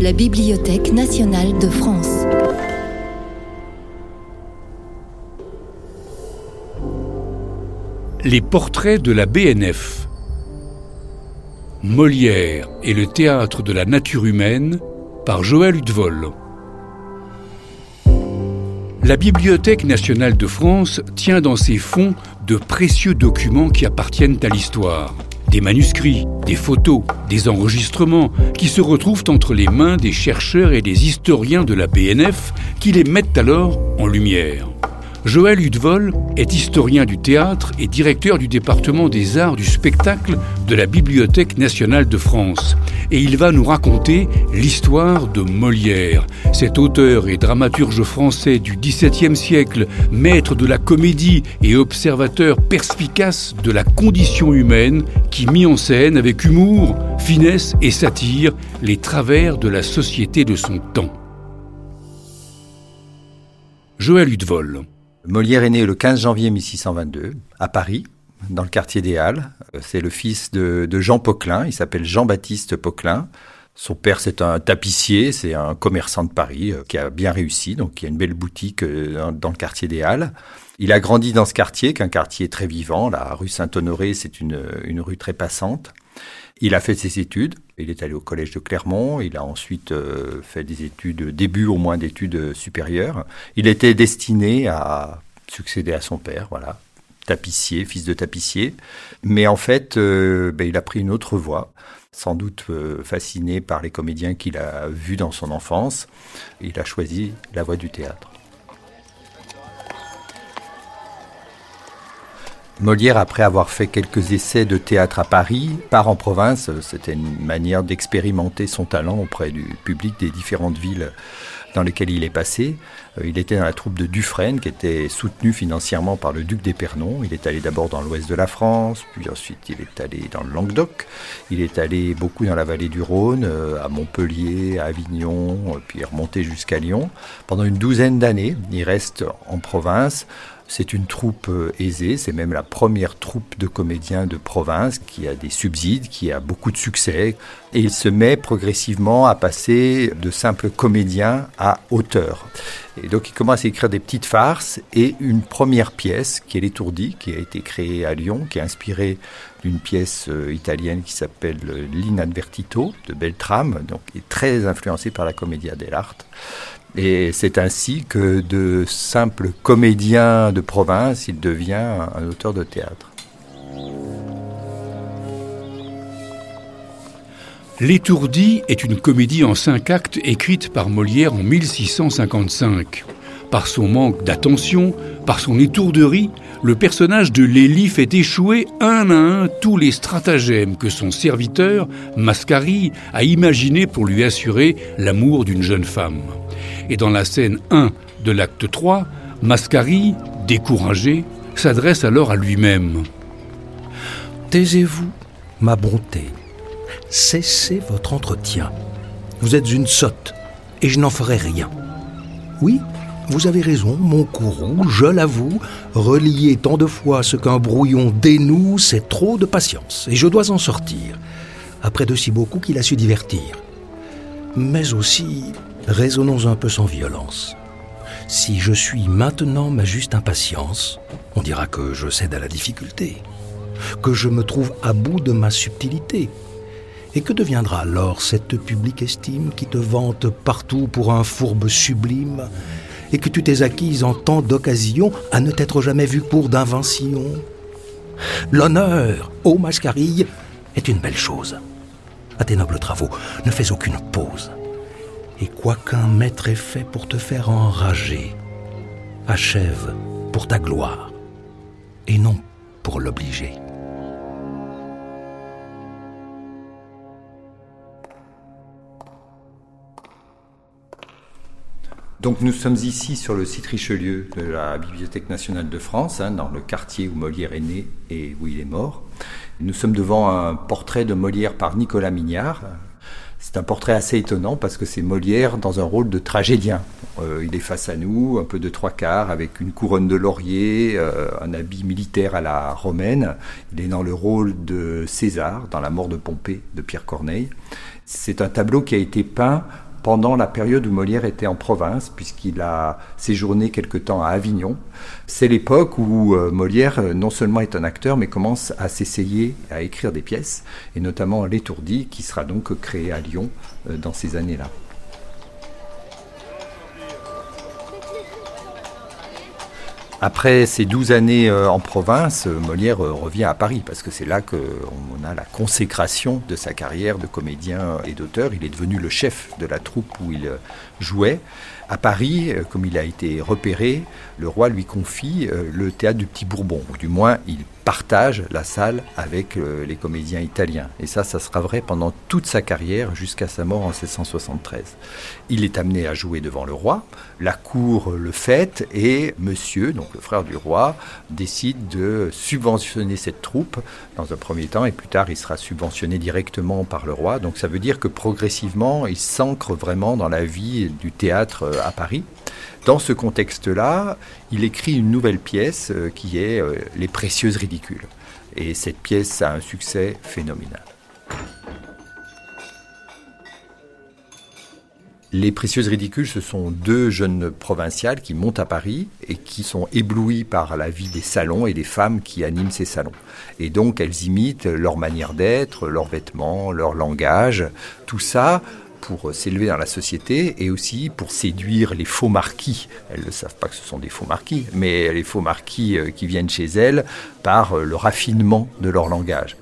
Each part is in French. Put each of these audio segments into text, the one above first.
La Bibliothèque nationale de France. Les portraits de la BNF. Molière et le théâtre de la nature humaine par Joël Hudevol. La Bibliothèque nationale de France tient dans ses fonds de précieux documents qui appartiennent à l'histoire. Des manuscrits, des photos, des enregistrements qui se retrouvent entre les mains des chercheurs et des historiens de la BNF qui les mettent alors en lumière. Joël Hudevol est historien du théâtre et directeur du département des arts du spectacle de la Bibliothèque nationale de France. Et il va nous raconter l'histoire de Molière, cet auteur et dramaturge français du XVIIe siècle, maître de la comédie et observateur perspicace de la condition humaine qui mit en scène avec humour, finesse et satire les travers de la société de son temps. Joël Hudevol. Molière est né le 15 janvier 1622 à Paris, dans le quartier des Halles. C'est le fils de, Jean Poquelin, il s'appelle Jean-Baptiste Poquelin. Son père, c'est un tapissier, c'est un commerçant de Paris euh, qui a bien réussi, donc il a une belle boutique euh, dans le quartier des Halles. Il a grandi dans ce quartier, qui est un quartier très vivant. La rue Saint-Honoré, c'est une rue très passante. Il a fait ses études. Il est allé au collège de Clermont. Il a ensuite euh, fait des études, début au moins d'études supérieures. Il était destiné à succéder à son père, voilà, tapissier, fils de tapissier. Mais en fait, euh, ben, il a pris une autre voie, sans doute euh, fasciné par les comédiens qu'il a vus dans son enfance. Il a choisi la voie du théâtre. Molière, après avoir fait quelques essais de théâtre à Paris, part en province. C'était une manière d'expérimenter son talent auprès du public des différentes villes dans lesquelles il est passé. Euh, il était dans la troupe de Dufresne, qui était soutenue financièrement par le duc d'Épernon. Il est allé d'abord dans l'ouest de la France, puis ensuite il est allé dans le Languedoc. Il est allé beaucoup dans la vallée du Rhône, euh, à Montpellier, à Avignon, euh, puis remonté jusqu'à Lyon. Pendant une douzaine d'années, il reste en province c'est une troupe euh, aisée, c'est même la première troupe de comédiens de province qui a des subsides, qui a beaucoup de succès. Et il se met progressivement à passer de simple comédien à auteur. Et donc il commence à écrire des petites farces et une première pièce qui est l'étourdi, qui a été créée à Lyon, qui est inspirée d'une pièce euh, italienne qui s'appelle L'Inadvertito de Beltrame, donc est très influencée par la commedia dell'arte. Et c'est ainsi que de simple comédien de province, il devient un auteur de théâtre. L'étourdi est une comédie en cinq actes écrite par Molière en 1655. Par son manque d'attention, par son étourderie, le personnage de Lélie fait échouer un à un tous les stratagèmes que son serviteur, Mascari, a imaginés pour lui assurer l'amour d'une jeune femme. Et dans la scène 1 de l'acte 3, Mascari, découragé, s'adresse alors à lui-même. Taisez-vous, ma bonté. Cessez votre entretien. Vous êtes une sotte, et je n'en ferai rien. Oui, vous avez raison, mon courroux, je l'avoue, relier tant de fois ce qu'un brouillon dénoue, c'est trop de patience, et je dois en sortir, après de si beaux coups qu'il a su divertir. Mais aussi, raisonnons un peu sans violence. Si je suis maintenant ma juste impatience, on dira que je cède à la difficulté, que je me trouve à bout de ma subtilité. Et que deviendra alors cette publique estime qui te vante partout pour un fourbe sublime et que tu t'es acquise en tant d'occasions à ne t'être jamais vu pour d'invention? L'honneur, ô mascarille, est une belle chose. À tes nobles travaux, ne fais aucune pause. Et quoi qu'un maître ait fait pour te faire enrager, achève pour ta gloire, et non pour l'obliger. Donc nous sommes ici sur le site Richelieu de la Bibliothèque nationale de France, hein, dans le quartier où Molière est né et où il est mort. Nous sommes devant un portrait de Molière par Nicolas Mignard. C'est un portrait assez étonnant parce que c'est Molière dans un rôle de tragédien. Euh, il est face à nous, un peu de trois quarts, avec une couronne de laurier, euh, un habit militaire à la romaine. Il est dans le rôle de César, dans La mort de Pompée de Pierre Corneille. C'est un tableau qui a été peint pendant la période où Molière était en province, puisqu'il a séjourné quelque temps à Avignon. C'est l'époque où euh, Molière euh, non seulement est un acteur, mais commence à s'essayer à écrire des pièces, et notamment L'étourdi, qui sera donc créé à Lyon euh, dans ces années-là. Après ces douze années euh, en province, euh, Molière euh, revient à Paris parce que c'est là qu'on a la consécration de sa carrière de comédien et d'auteur. Il est devenu le chef de la troupe où il jouait. À Paris, comme il a été repéré, le roi lui confie le théâtre du Petit Bourbon, ou du moins il partage la salle avec euh, les comédiens italiens. Et ça, ça sera vrai pendant toute sa carrière jusqu'à sa mort en 1673. Il est amené à jouer devant le roi, la cour le fête et monsieur, donc le frère du roi, décide de subventionner cette troupe dans un premier temps et plus tard il sera subventionné directement par le roi. Donc ça veut dire que progressivement il s'ancre vraiment dans la vie du théâtre euh, à Paris. Dans ce contexte-là, il écrit une nouvelle pièce euh, qui est euh, Les précieuses ridicules. Et cette pièce a un succès phénoménal. Les précieuses ridicules, ce sont deux jeunes provinciales qui montent à Paris et qui sont éblouies par la vie des salons et des femmes qui animent ces salons. Et donc elles imitent leur manière d'être, leurs vêtements, leur langage, tout ça pour s'élever dans la société et aussi pour séduire les faux marquis. Elles ne savent pas que ce sont des faux marquis, mais les faux marquis euh, qui viennent chez elles par euh, le raffinement de leur langage.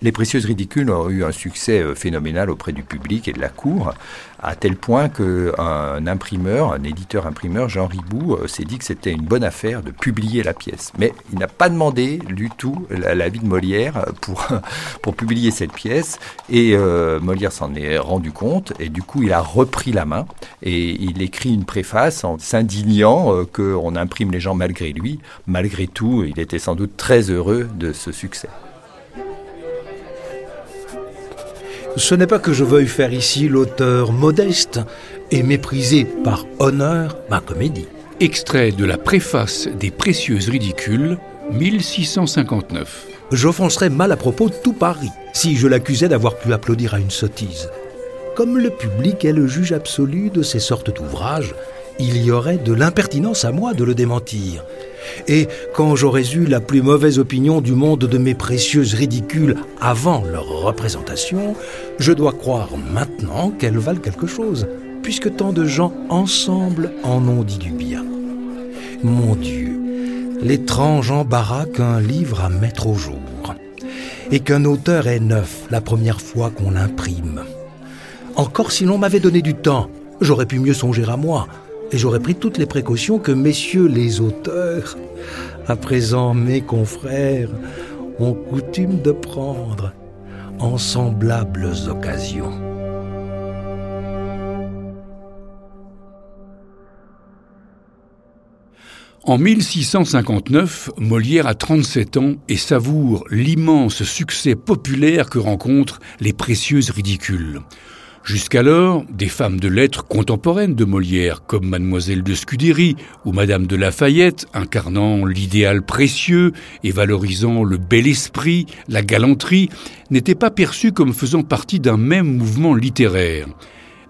Les précieuses ridicules ont eu un succès euh, phénoménal auprès du public et de la cour, à tel point qu'un imprimeur, un éditeur imprimeur, Jean Ribou, euh, s'est dit que c'était une bonne affaire de publier la pièce. Mais il n'a pas demandé du tout l'avis de Molière pour, pour publier cette pièce, et euh, Molière s'en est rendu compte, et du coup il a repris la main, et il écrit une préface en s'indignant qu'on imprime les gens malgré lui. Malgré tout, il était sans doute très heureux de ce succès. Ce n'est pas que je veuille faire ici l'auteur modeste et mépriser par honneur ma comédie. Extrait de la préface des Précieuses Ridicules, 1659. J'offenserais mal à propos tout Paris si je l'accusais d'avoir pu applaudir à une sottise. Comme le public est le juge absolu de ces sortes d'ouvrages, il y aurait de l'impertinence à moi de le démentir. Et quand j'aurais eu la plus mauvaise opinion du monde de mes précieuses ridicules avant leur représentation, je dois croire maintenant qu'elles valent quelque chose, puisque tant de gens ensemble en ont dit du bien. Mon Dieu, l'étrange embarras qu'un livre à mettre au jour, et qu'un auteur est neuf la première fois qu'on l'imprime. Encore si l'on m'avait donné du temps, j'aurais pu mieux songer à moi, et j'aurais pris toutes les précautions que messieurs les auteurs, à présent mes confrères, ont coutume de prendre en semblables occasions. En 1659, Molière a 37 ans et savoure l'immense succès populaire que rencontrent les précieuses ridicules. Jusqu'alors, des femmes de lettres contemporaines de Molière, comme Mademoiselle de Scudéry ou Madame de Lafayette, incarnant l'idéal précieux et valorisant le bel esprit, la galanterie, n'étaient pas perçues comme faisant partie d'un même mouvement littéraire.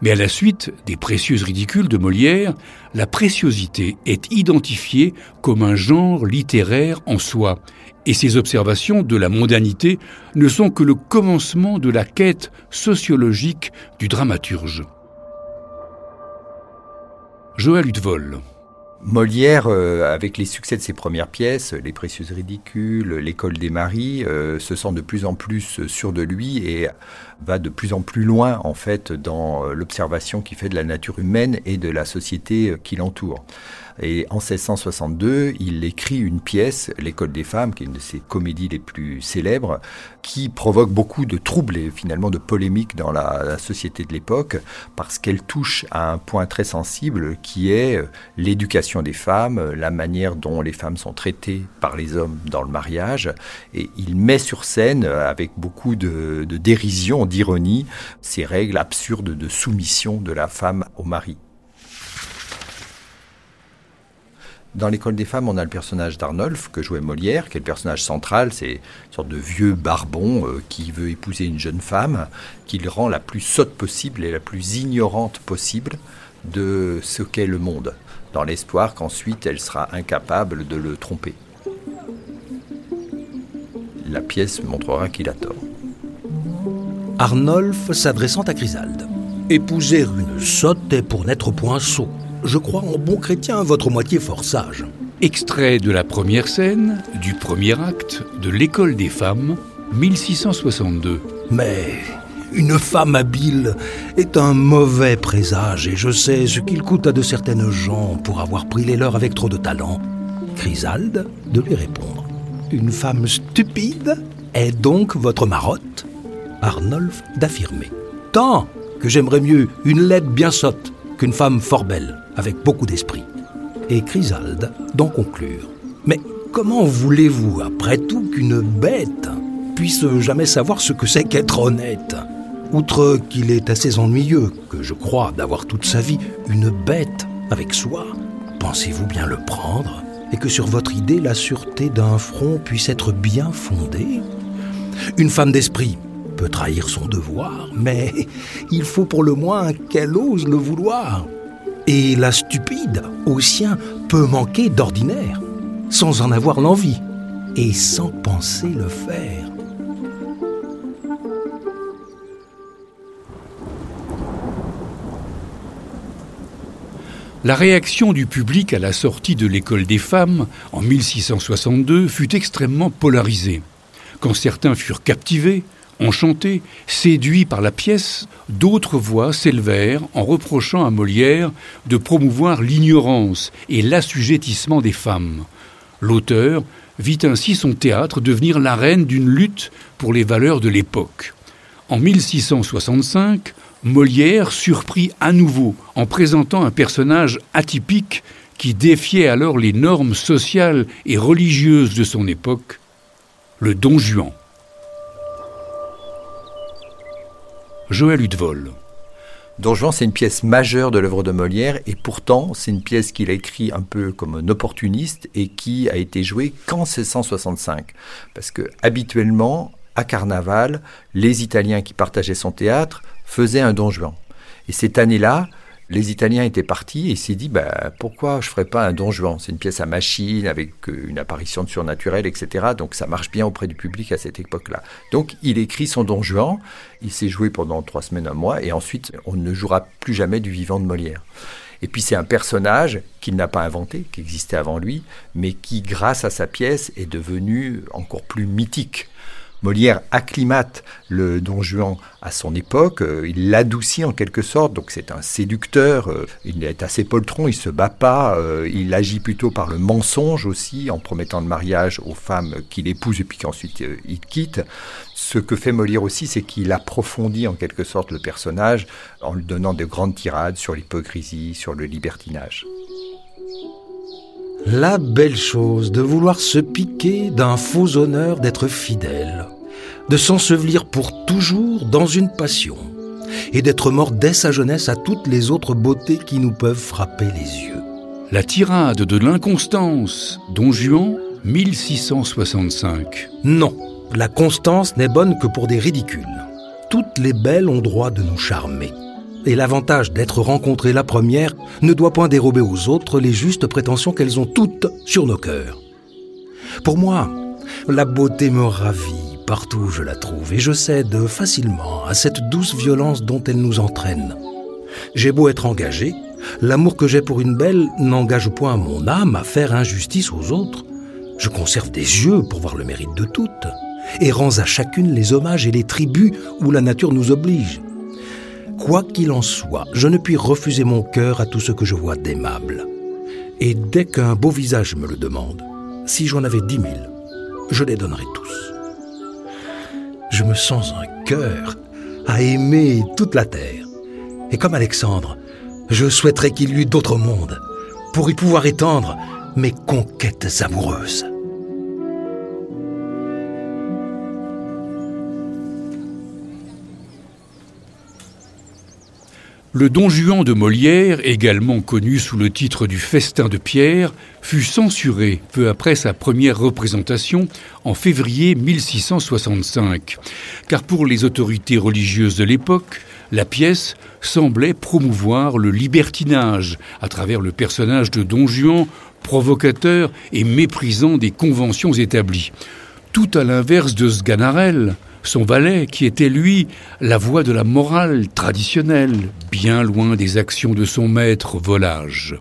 Mais à la suite des précieuses ridicules de Molière, la préciosité est identifiée comme un genre littéraire en soi, et ces observations de la mondanité ne sont que le commencement de la quête sociologique du dramaturge. Joël Hutvol. Molière, euh, avec les succès de ses premières pièces, Les Précieuses Ridicules, L'École des Maris, euh, se sent de plus en plus sûr de lui et va de plus en plus loin, en fait, dans euh, l'observation qu'il fait de la nature humaine et de la société qui l'entoure. Et en 1662, il écrit une pièce, L'école des femmes, qui est une de ses comédies les plus célèbres, qui provoque beaucoup de troubles et finalement de polémiques dans la, société de l'époque, parce qu'elle touche à un point très sensible qui est l'éducation des femmes, la manière dont les femmes sont traitées par les hommes dans le mariage. Et il met sur scène, avec beaucoup de, de dérision, d'ironie, ces règles absurdes de soumission de la femme au mari. Dans l'école des femmes, on a le personnage d'Arnolphe que jouait Molière, qui est le personnage central. C'est une sorte de vieux barbon euh, qui veut épouser une jeune femme, qu'il rend la plus sotte possible et la plus ignorante possible de ce qu'est le monde, dans l'espoir qu'ensuite elle sera incapable de le tromper. La pièce montrera qu'il a tort. Arnolphe s'adressant à Chrysalde. Épouser une sotte est pour n'être point sot je crois en bon chrétien, votre moitié fort sage. Extrait de la première scène, du premier acte, de l'école des femmes, 1662. Mais une femme habile est un mauvais présage et je sais ce qu'il coûte à de certaines gens pour avoir pris les leurs avec trop de talent. Chrysalde de lui répondre. Une femme stupide est donc votre marotte? Arnolphe d'affirmer. Tant que j'aimerais mieux une lettre bien sotte qu'une femme fort belle avec beaucoup d'esprit. Et Chrysalde d'en conclure. Mais comment voulez-vous, après tout, qu'une bête puisse jamais savoir ce que c'est qu'être honnête? Outre qu'il est assez ennuyeux, que je crois, d'avoir toute sa vie une bête avec soi, pensez-vous bien le prendre et que sur votre idée la sûreté d'un front puisse être bien fondée? Une femme d'esprit peut trahir son devoir, mais il faut pour le moins qu'elle ose le vouloir. Et la stupide, au sien, peut manquer d'ordinaire, sans en avoir l'envie, et sans penser le faire. La réaction du public à la sortie de l'école des femmes en 1662 fut extrêmement polarisée. Quand certains furent captivés, Enchantés, séduits par la pièce, d'autres voix s'élevèrent en reprochant à Molière de promouvoir l'ignorance et l'assujettissement des femmes. L'auteur vit ainsi son théâtre devenir l'arène d'une lutte pour les valeurs de l'époque. En 1665, Molière surprit à nouveau en présentant un personnage atypique qui défiait alors les normes sociales et religieuses de son époque, le Don Juan. Joël Hudevol. Don Juan, c'est une pièce majeure de l'œuvre de Molière et pourtant, c'est une pièce qu'il a écrite un peu comme un opportuniste et qui a été jouée qu'en 1665. Parce que habituellement, à Carnaval, les Italiens qui partageaient son théâtre faisaient un Don Juan. Et cette année-là, les Italiens étaient partis et s'est dit bah, pourquoi je ferais pas un Don Juan C'est une pièce à machine avec euh, une apparition de surnaturel, etc. Donc ça marche bien auprès du public à cette époque-là. Donc il écrit son Don Juan, il s'est joué pendant trois semaines, un mois, et ensuite on ne jouera plus jamais du vivant de Molière. Et puis c'est un personnage qu'il n'a pas inventé, qui existait avant lui, mais qui, grâce à sa pièce, est devenu encore plus mythique. Molière acclimate le Don Juan à son époque, euh, il l'adoucit en quelque sorte, donc c'est un séducteur, euh, il est assez poltron, il se bat pas, euh, il agit plutôt par le mensonge aussi, en promettant le mariage aux femmes qu'il épouse et puis qu'ensuite il quitte. Ce que fait Molière aussi, c'est qu'il approfondit en quelque sorte le personnage en lui donnant de grandes tirades sur l'hypocrisie, sur le libertinage. La belle chose de vouloir se piquer d'un faux honneur d'être fidèle, de s'ensevelir pour toujours dans une passion, et d'être mort dès sa jeunesse à toutes les autres beautés qui nous peuvent frapper les yeux. La tirade de l'inconstance, Don Juan, 1665. Non, la constance n'est bonne que pour des ridicules. Toutes les belles ont droit de nous charmer et l'avantage d'être rencontrée la première ne doit point dérober aux autres les justes prétentions qu'elles ont toutes sur nos cœurs. Pour moi, la beauté me ravit partout où je la trouve et je cède facilement à cette douce violence dont elle nous entraîne. J'ai beau être engagé, l'amour que j'ai pour une belle n'engage point mon âme à faire injustice aux autres. Je conserve des yeux pour voir le mérite de toutes et rends à chacune les hommages et les tributs où la nature nous oblige. Quoi qu'il en soit, je ne puis refuser mon cœur à tout ce que je vois d'aimable. Et dès qu'un beau visage me le demande, si j'en avais dix mille, je les donnerais tous. Je me sens un cœur à aimer toute la terre. Et comme Alexandre, je souhaiterais qu'il y eût d'autres mondes pour y pouvoir étendre mes conquêtes amoureuses. Le Don Juan de Molière, également connu sous le titre du Festin de Pierre, fut censuré peu après sa première représentation en février 1665, car pour les autorités religieuses de l'époque, la pièce semblait promouvoir le libertinage à travers le personnage de Don Juan, provocateur et méprisant des conventions établies. Tout à l'inverse de Sganarelle, son valet, qui était lui la voix de la morale traditionnelle, bien loin des actions de son maître volage.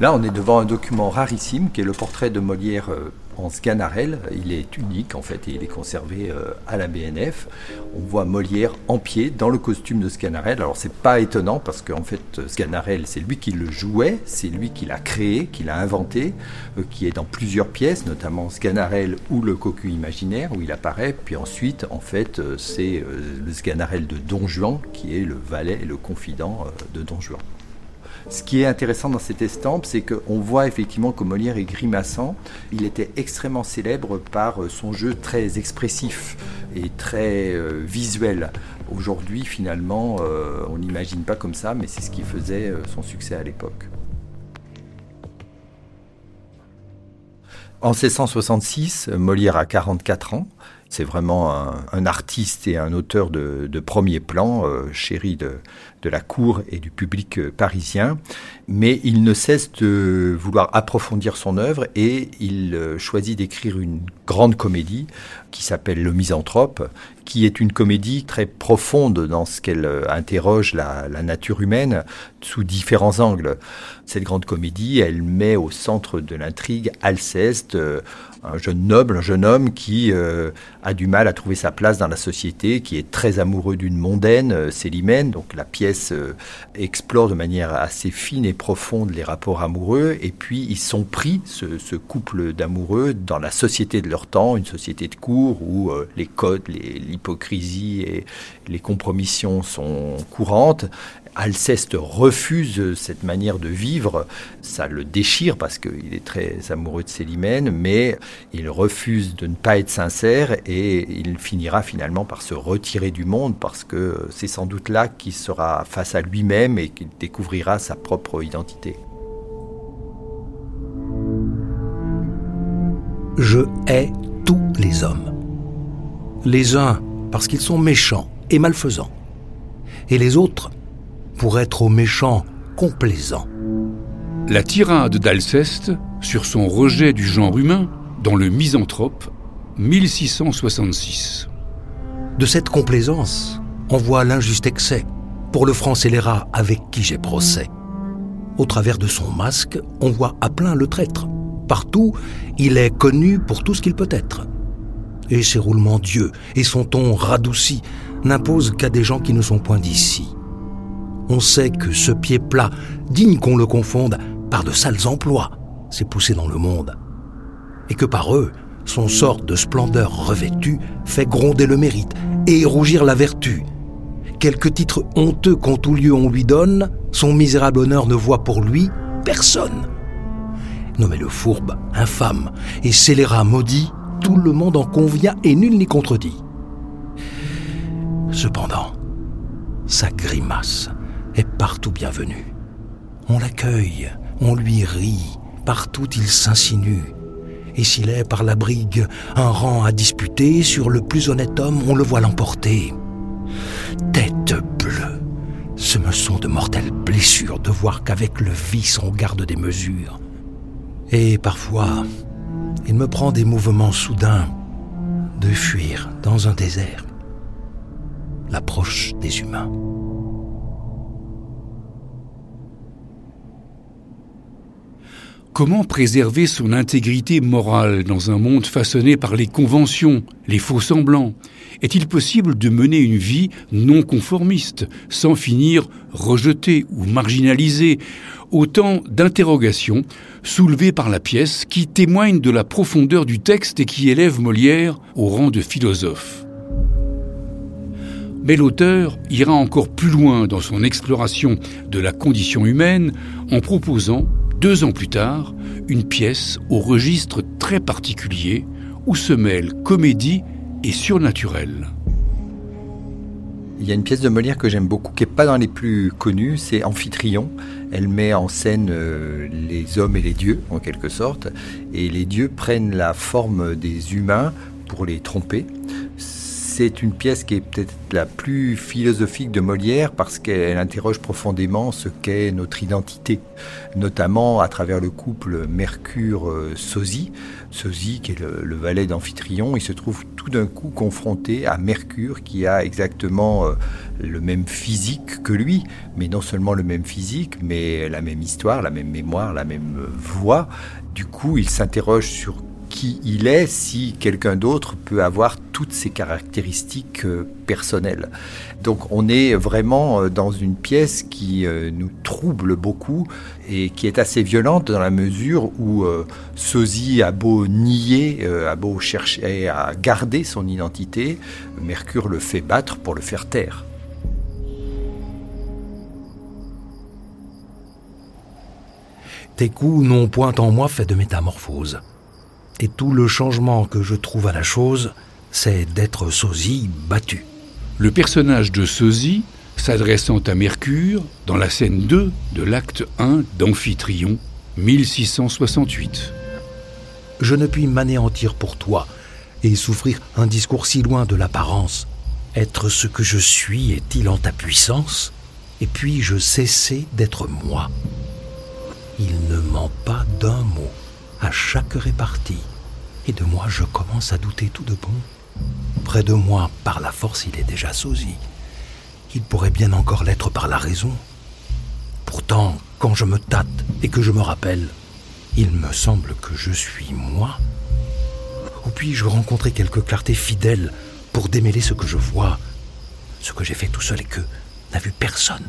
Là, on est devant un document rarissime qui est le portrait de Molière euh, en. Il est unique en fait et il est conservé euh, à la BNF. On voit Molière en pied dans le costume de Sganarelle. Alors c'est pas étonnant parce qu'en fait Sganarelle c'est lui qui le jouait, c'est lui qui l'a créé, qui l'a inventé, euh, qui est dans plusieurs pièces, notamment Sganarelle ou le cocu imaginaire où il apparaît. Puis ensuite en fait c'est le Sganarelle de Don Juan qui est le valet et le confident de Don Juan. Ce qui est intéressant dans cette estampe, c'est qu'on voit effectivement que Molière est grimaçant. Il était extrêmement célèbre par euh, son jeu très expressif et très euh, visuel. Aujourd'hui, finalement, euh, on n'imagine pas comme ça, mais c'est ce qui faisait son succès à l'époque. En 1666, Molière a 44 ans. C'est vraiment un, artiste et un auteur de, premier plan, chéri de, de la cour et du public euh, parisien, mais il ne cesse de vouloir approfondir son œuvre et il euh, choisit d'écrire une grande comédie qui s'appelle Le Misanthrope, qui est une comédie très profonde dans ce qu'elle euh, interroge la, nature humaine sous différents angles. Cette grande comédie, elle met au centre de l'intrigue Alceste, un jeune noble, un jeune homme qui a du mal à trouver sa place dans la société, qui est très amoureux d'une mondaine, Célimène, donc la pièce euh, explore de manière assez fine et profonde les rapports amoureux, et puis ils sont pris, ce, couple d'amoureux, dans la société de leur temps, une société de cour où euh, les codes, l'hypocrisie et les compromissions sont courantes. Alceste refuse cette manière de vivre, ça le déchire parce qu'il est très amoureux de Célimène, mais il refuse de ne pas être sincère et il finira finalement par se retirer du monde parce que c'est sans doute là qu'il sera face à lui-même et qu'il découvrira sa propre identité. Je hais tous les hommes. Les uns parce qu'ils sont méchants et malfaisants, et les autres pour être aux méchants complaisants. La tirade d'Alceste sur son rejet du genre humain dans le Misanthrope, 1666. De cette complaisance, on voit l'injuste excès pour le franc scélérat avec qui j'ai procès. Au travers de son masque, on voit à plein le traître. Partout, il est connu pour tout ce qu'il peut être. Et ses roulements d'yeux et son ton radouci n'imposent qu'à des gens qui ne sont point d'ici on sait que ce pied plat, digne qu'on le confonde par de sales emplois, s'est poussé dans le monde. Et que par eux, son sort de splendeur revêtue fait gronder le mérite et rougir la vertu. Quelques titres honteux qu'en tout lieu on lui donne, son misérable honneur ne voit pour lui personne. Nommez-le fourbe, infâme et scélérat maudit, tout le monde en convient et nul n'y contredit. Cependant, sa grimace, partout bienvenu. On l'accueille, on lui rit, partout il s'insinue. Et s'il est par la brigue un rang à disputer, sur le plus honnête homme, on le voit l'emporter. Tête bleue, ce me sont de mortelles blessures de voir qu'avec le vice on garde des mesures. Et parfois, il me prend des mouvements soudains de fuir dans un désert l'approche des humains. Comment préserver son intégrité morale dans un monde façonné par les conventions, les faux semblants? Est-il possible de mener une vie non conformiste, sans finir rejeté ou marginalisé? Autant d'interrogations soulevées par la pièce qui témoignent de la profondeur du texte et qui élèvent Molière au rang de philosophe. Mais l'auteur ira encore plus loin dans son exploration de la condition humaine en proposant, deux ans plus tard, une pièce au registre très particulier où se mêlent comédie et surnaturel. Il y a une pièce de Molière que j'aime beaucoup, qui n'est pas dans les plus connues, c'est Amphitryon. Elle met en scène euh, les hommes et les dieux, en quelque sorte, et les dieux prennent la forme des humains pour les tromper c'est une pièce qui est peut-être la plus philosophique de Molière parce qu'elle interroge profondément ce qu'est notre identité, notamment à travers le couple Mercure-Sosie. Sosie, qui est le, valet d'Amphitryon, il se trouve tout d'un coup confronté à Mercure qui a exactement euh, le même physique que lui, mais non seulement le même physique, mais la même histoire, la même mémoire, la même voix. Du coup, il s'interroge sur qui il est si quelqu'un d'autre peut avoir toutes ses caractéristiques euh, personnelles. Donc on est vraiment euh, dans une pièce qui euh, nous trouble beaucoup et qui est assez violente dans la mesure où Sosie a beau nier, a beau chercher à garder son identité, Mercure le fait battre pour le faire taire. Tes coups n'ont point en moi fait de métamorphose. Et tout le changement que je trouve à la chose, c'est d'être sosie battu. Le personnage de sosie, s'adressant à Mercure, dans la scène 2 de l'acte 1 d'Amphitryon, 1668. Je ne puis m'anéantir pour toi et souffrir un discours si loin de l'apparence. Être ce que je suis est-il en ta puissance? Et puis-je cesser d'être moi Il ne ment pas d'un mot à chaque répartie. Et de moi, je commence à douter tout de bon. Près de moi, par la force, il est déjà sosie. Il pourrait bien encore l'être par la raison. Pourtant, quand je me tâte et que je me rappelle, il me semble que je suis moi. Ou puis-je rencontrer quelque clarté fidèle pour démêler ce que je vois, ce que j'ai fait tout seul et que n'a vu personne.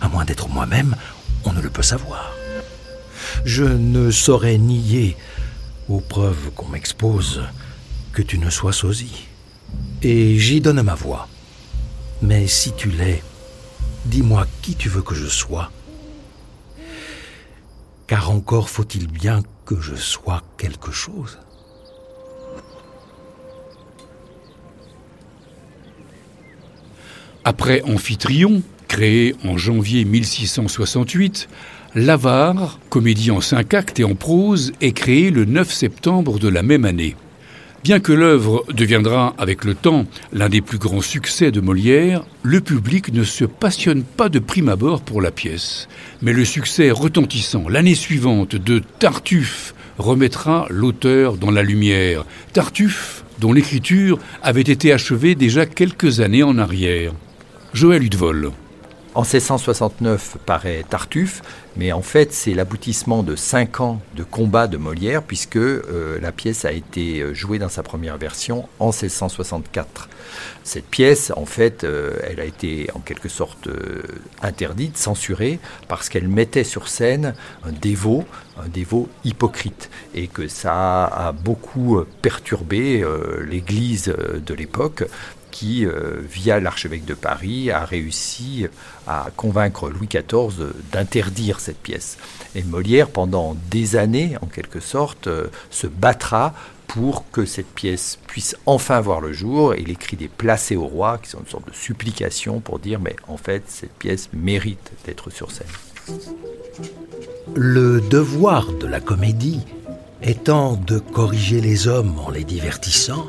À moins d'être moi-même, on ne le peut savoir. Je ne saurais nier, aux preuves qu'on m'expose, que tu ne sois sosie. Et j'y donne ma voix. Mais si tu l'es, dis-moi qui tu veux que je sois. Car encore faut-il bien que je sois quelque chose. Après Amphitryon, créé en janvier 1668, L'Avare, comédie en cinq actes et en prose, est créée le 9 septembre de la même année. Bien que l'œuvre deviendra avec le temps l'un des plus grands succès de Molière, le public ne se passionne pas de prime abord pour la pièce. Mais le succès retentissant l'année suivante de Tartuffe remettra l'auteur dans la lumière. Tartuffe, dont l'écriture avait été achevée déjà quelques années en arrière. Joël Hudevol. En 1669 paraît Tartuffe, mais en fait c'est l'aboutissement de cinq ans de combat de Molière, puisque euh, la pièce a été euh, jouée dans sa première version en 1664. Cette pièce, en fait, euh, elle a été en quelque sorte interdite, censurée, parce qu'elle mettait sur scène un dévot, un dévot hypocrite, et que ça a beaucoup perturbé l'Église de l'époque, qui, euh, via l'archevêque de Paris, a réussi à convaincre Louis XIV d'interdire cette pièce. Et Molière, pendant des années, en quelque sorte, euh, se battra pour que cette pièce puisse enfin voir le jour. Il écrit des placés au roi, qui sont une sorte de supplication pour dire, mais en fait, cette pièce mérite d'être sur scène. Le devoir de la comédie étant de corriger les hommes en les divertissant,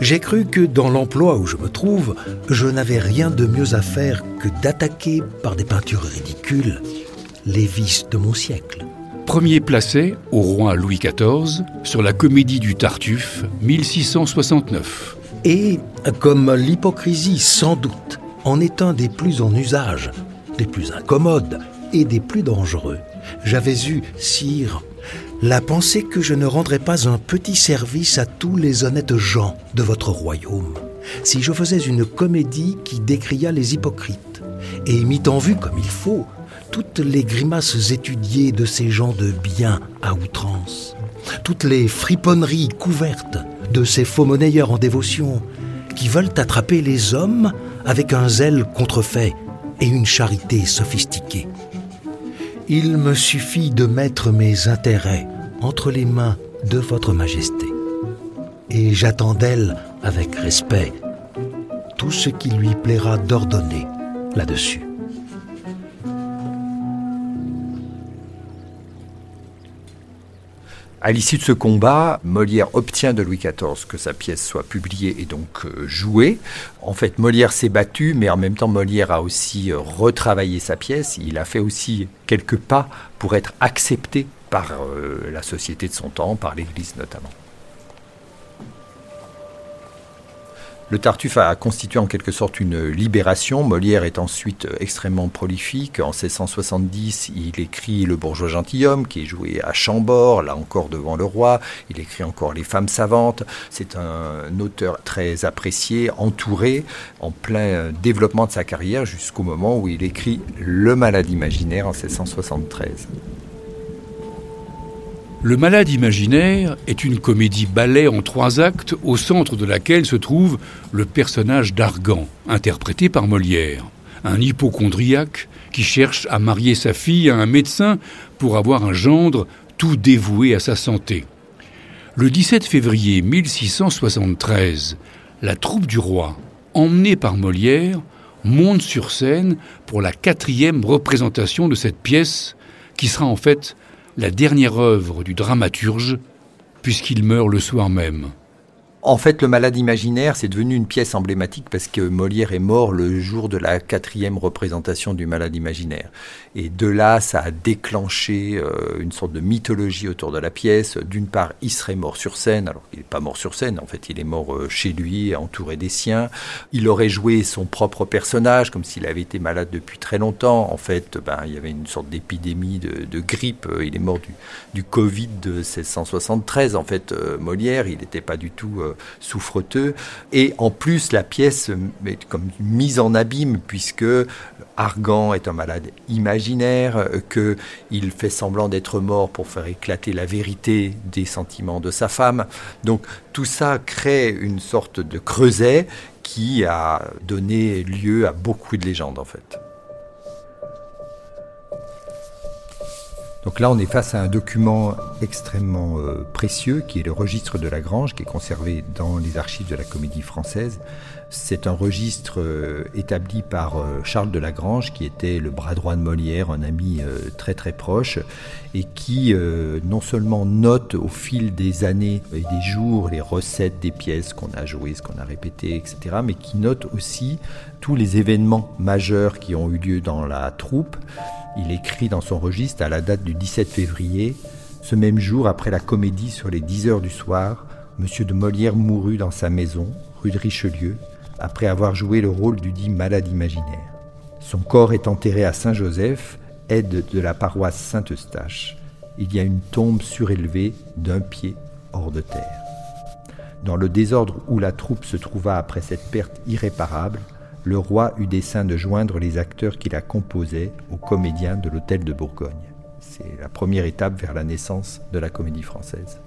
j'ai cru que dans l'emploi où je me trouve, je n'avais rien de mieux à faire que d'attaquer par des peintures ridicules les vices de mon siècle. Premier placé au roi Louis XIV sur la comédie du Tartuffe 1669. Et comme l'hypocrisie sans doute en est un des plus en usage, des plus incommodes et des plus dangereux, J'avais eu, sire, la pensée que je ne rendrais pas un petit service à tous les honnêtes gens de votre royaume si je faisais une comédie qui décria les hypocrites et mit en vue comme il faut toutes les grimaces étudiées de ces gens de bien à outrance, toutes les friponneries couvertes de ces faux monnayeurs en dévotion qui veulent attraper les hommes avec un zèle contrefait et une charité sophistiquée. Il me suffit de mettre mes intérêts entre les mains de votre Majesté. Et j'attends d'elle, avec respect, tout ce qui lui plaira d'ordonner là-dessus. À l'issue de ce combat, Molière obtient de Louis XIV que sa pièce soit publiée et donc euh, jouée. En fait, Molière s'est battu, mais en même temps, Molière a aussi euh, retravaillé sa pièce. Il a fait aussi quelques pas pour être accepté par euh, la société de son temps, par l'Église notamment. Le Tartuffe a constitué en quelque sorte une libération. Molière est ensuite extrêmement prolifique. En 1670, il écrit Le bourgeois gentilhomme, qui est joué à Chambord, là encore devant le roi. Il écrit encore Les femmes savantes. C'est un auteur très apprécié, entouré, en plein développement de sa carrière, jusqu'au moment où il écrit Le malade imaginaire en 1673. Le Malade imaginaire est une comédie ballet en trois actes au centre de laquelle se trouve le personnage d'Argan, interprété par Molière, un hypochondriaque qui cherche à marier sa fille à un médecin pour avoir un gendre tout dévoué à sa santé. Le 17 février 1673, la troupe du roi, emmenée par Molière, monte sur scène pour la quatrième représentation de cette pièce, qui sera en fait la dernière œuvre du dramaturge, puisqu'il meurt le soir même. En fait, Le Malade imaginaire, c'est devenu une pièce emblématique parce que Molière est mort le jour de la quatrième représentation du Malade imaginaire. Et de là, ça a déclenché euh, une sorte de mythologie autour de la pièce. D'une part, il serait mort sur scène, alors qu'il n'est pas mort sur scène, en fait, il est mort euh, chez lui, entouré des siens. Il aurait joué son propre personnage, comme s'il avait été malade depuis très longtemps. En fait, ben, il y avait une sorte d'épidémie de, grippe. Il est mort du, Covid de 1673. En fait, euh, Molière, il n'était pas du tout souffreteux. Et en plus, la pièce est comme mise en abîme, puisque Argan est un malade imaginaire, qu'il fait semblant d'être mort pour faire éclater la vérité des sentiments de sa femme. Donc tout ça crée une sorte de creuset qui a donné lieu à beaucoup de légendes en fait. Donc là, on est face à un document extrêmement euh, précieux qui est le registre de Lagrange, qui est conservé dans les archives de la Comédie Française. C'est un registre euh, établi par euh, Charles de Lagrange, qui était le bras droit de Molière, un ami très très proche, et qui non seulement note au fil des années et des jours les recettes des pièces qu'on a jouées, ce qu'on a répété, etc., mais qui note aussi tous les événements majeurs qui ont eu lieu dans la troupe il écrit dans son registre à la date du 17 février, ce même jour après la comédie sur les 10 heures du soir, M. de Molière mourut dans sa maison, rue de Richelieu, après avoir joué le rôle du dit malade imaginaire. Son corps est enterré à Saint-Joseph, aide de la paroisse Saint-Eustache. Il y a une tombe surélevée d'un pied hors de terre. Dans le désordre où la troupe se trouva après cette perte irréparable, le roi eut dessein de joindre les acteurs qui la composaient aux comédiens de l'Hôtel de Bourgogne. C'est la première étape vers la naissance de la comédie française.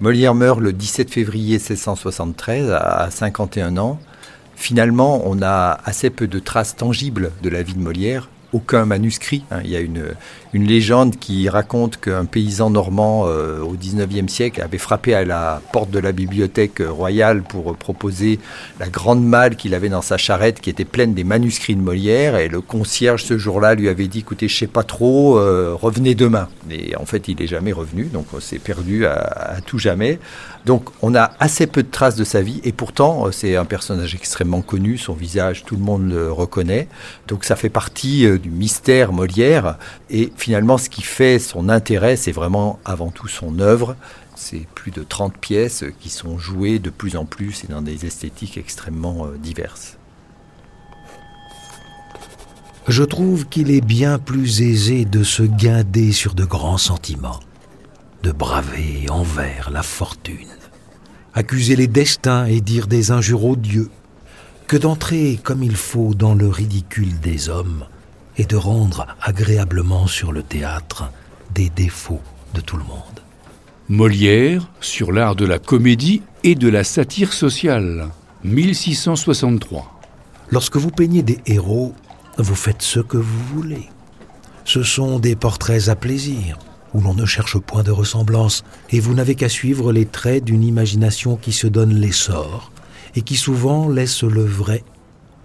Molière meurt le 17 février 1673 à 51 ans. Finalement, on a assez peu de traces tangibles de la vie de Molière, aucun manuscrit. Hein. Il y a une, une légende qui raconte qu'un paysan normand euh, au XIXe siècle avait frappé à la porte de la bibliothèque royale pour proposer la grande malle qu'il avait dans sa charrette qui était pleine des manuscrits de Molière. Et le concierge ce jour-là lui avait dit écoutez je sais pas trop euh, revenez demain. Et en fait il est jamais revenu donc on s'est perdu à, à, tout jamais. Donc on a assez peu de traces de sa vie. Et pourtant euh, c'est un personnage extrêmement connu. Son visage tout le monde le reconnaît. Donc ça fait partie du mystère Molière. Et finalement, ce qui fait son intérêt, c'est vraiment avant tout son œuvre. C'est plus de 30 pièces qui sont jouées de plus en plus et dans des esthétiques extrêmement euh, diverses. Je trouve qu'il est bien plus aisé de se guinder sur de grands sentiments, de braver envers la fortune, accuser les destins et dire des injures aux dieux, que d'entrer comme il faut dans le ridicule des hommes et de rendre agréablement sur le théâtre des défauts de tout le monde. Molière sur l'art de la comédie et de la satire sociale, 1663. Lorsque vous peignez des héros, vous faites ce que vous voulez. Ce sont des portraits à plaisir, où l'on ne cherche point de ressemblance, et vous n'avez qu'à suivre les traits d'une imagination qui se donne l'essor, et qui souvent laisse le vrai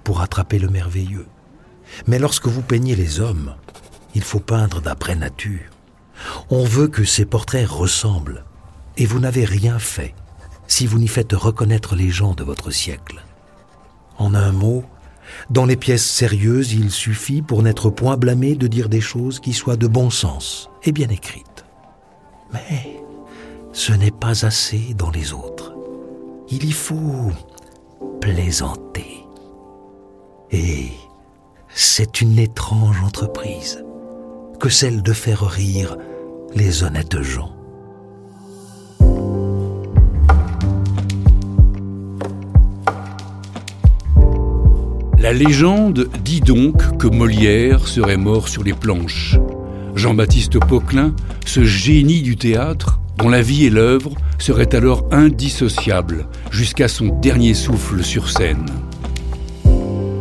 pour attraper le merveilleux. Mais lorsque vous peignez les hommes, il faut peindre d'après nature. On veut que ces portraits ressemblent, et vous n'avez rien fait si vous n'y faites reconnaître les gens de votre siècle. En un mot, dans les pièces sérieuses, il suffit, pour n'être point blâmé, de dire des choses qui soient de bon sens et bien écrites. Mais ce n'est pas assez dans les autres. Il y faut plaisanter. Et c'est une étrange entreprise que celle de faire rire les honnêtes gens. La légende dit donc que Molière serait mort sur les planches. Jean-Baptiste Poquelin, ce génie du théâtre, dont la vie et l'œuvre seraient alors indissociables jusqu'à son dernier souffle sur scène.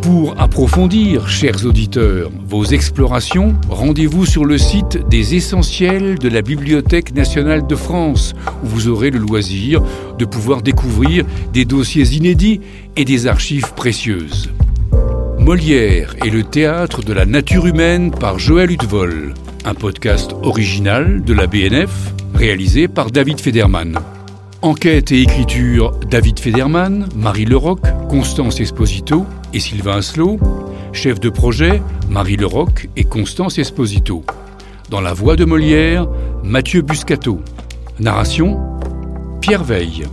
Pour approfondir, chers auditeurs, vos explorations, rendez-vous sur le site des essentiels de la Bibliothèque nationale de France, où vous aurez le loisir de pouvoir découvrir des dossiers inédits et des archives précieuses. Molière et le théâtre de la nature humaine par Joël Hutvol, un podcast original de la BNF réalisé par David Federman. Enquête et écriture David Federman, Marie Leroc, Constance Esposito et Sylvain Aslo. Chef de projet Marie Leroc et Constance Esposito. Dans la voix de Molière, Mathieu Buscato. Narration Pierre Veille.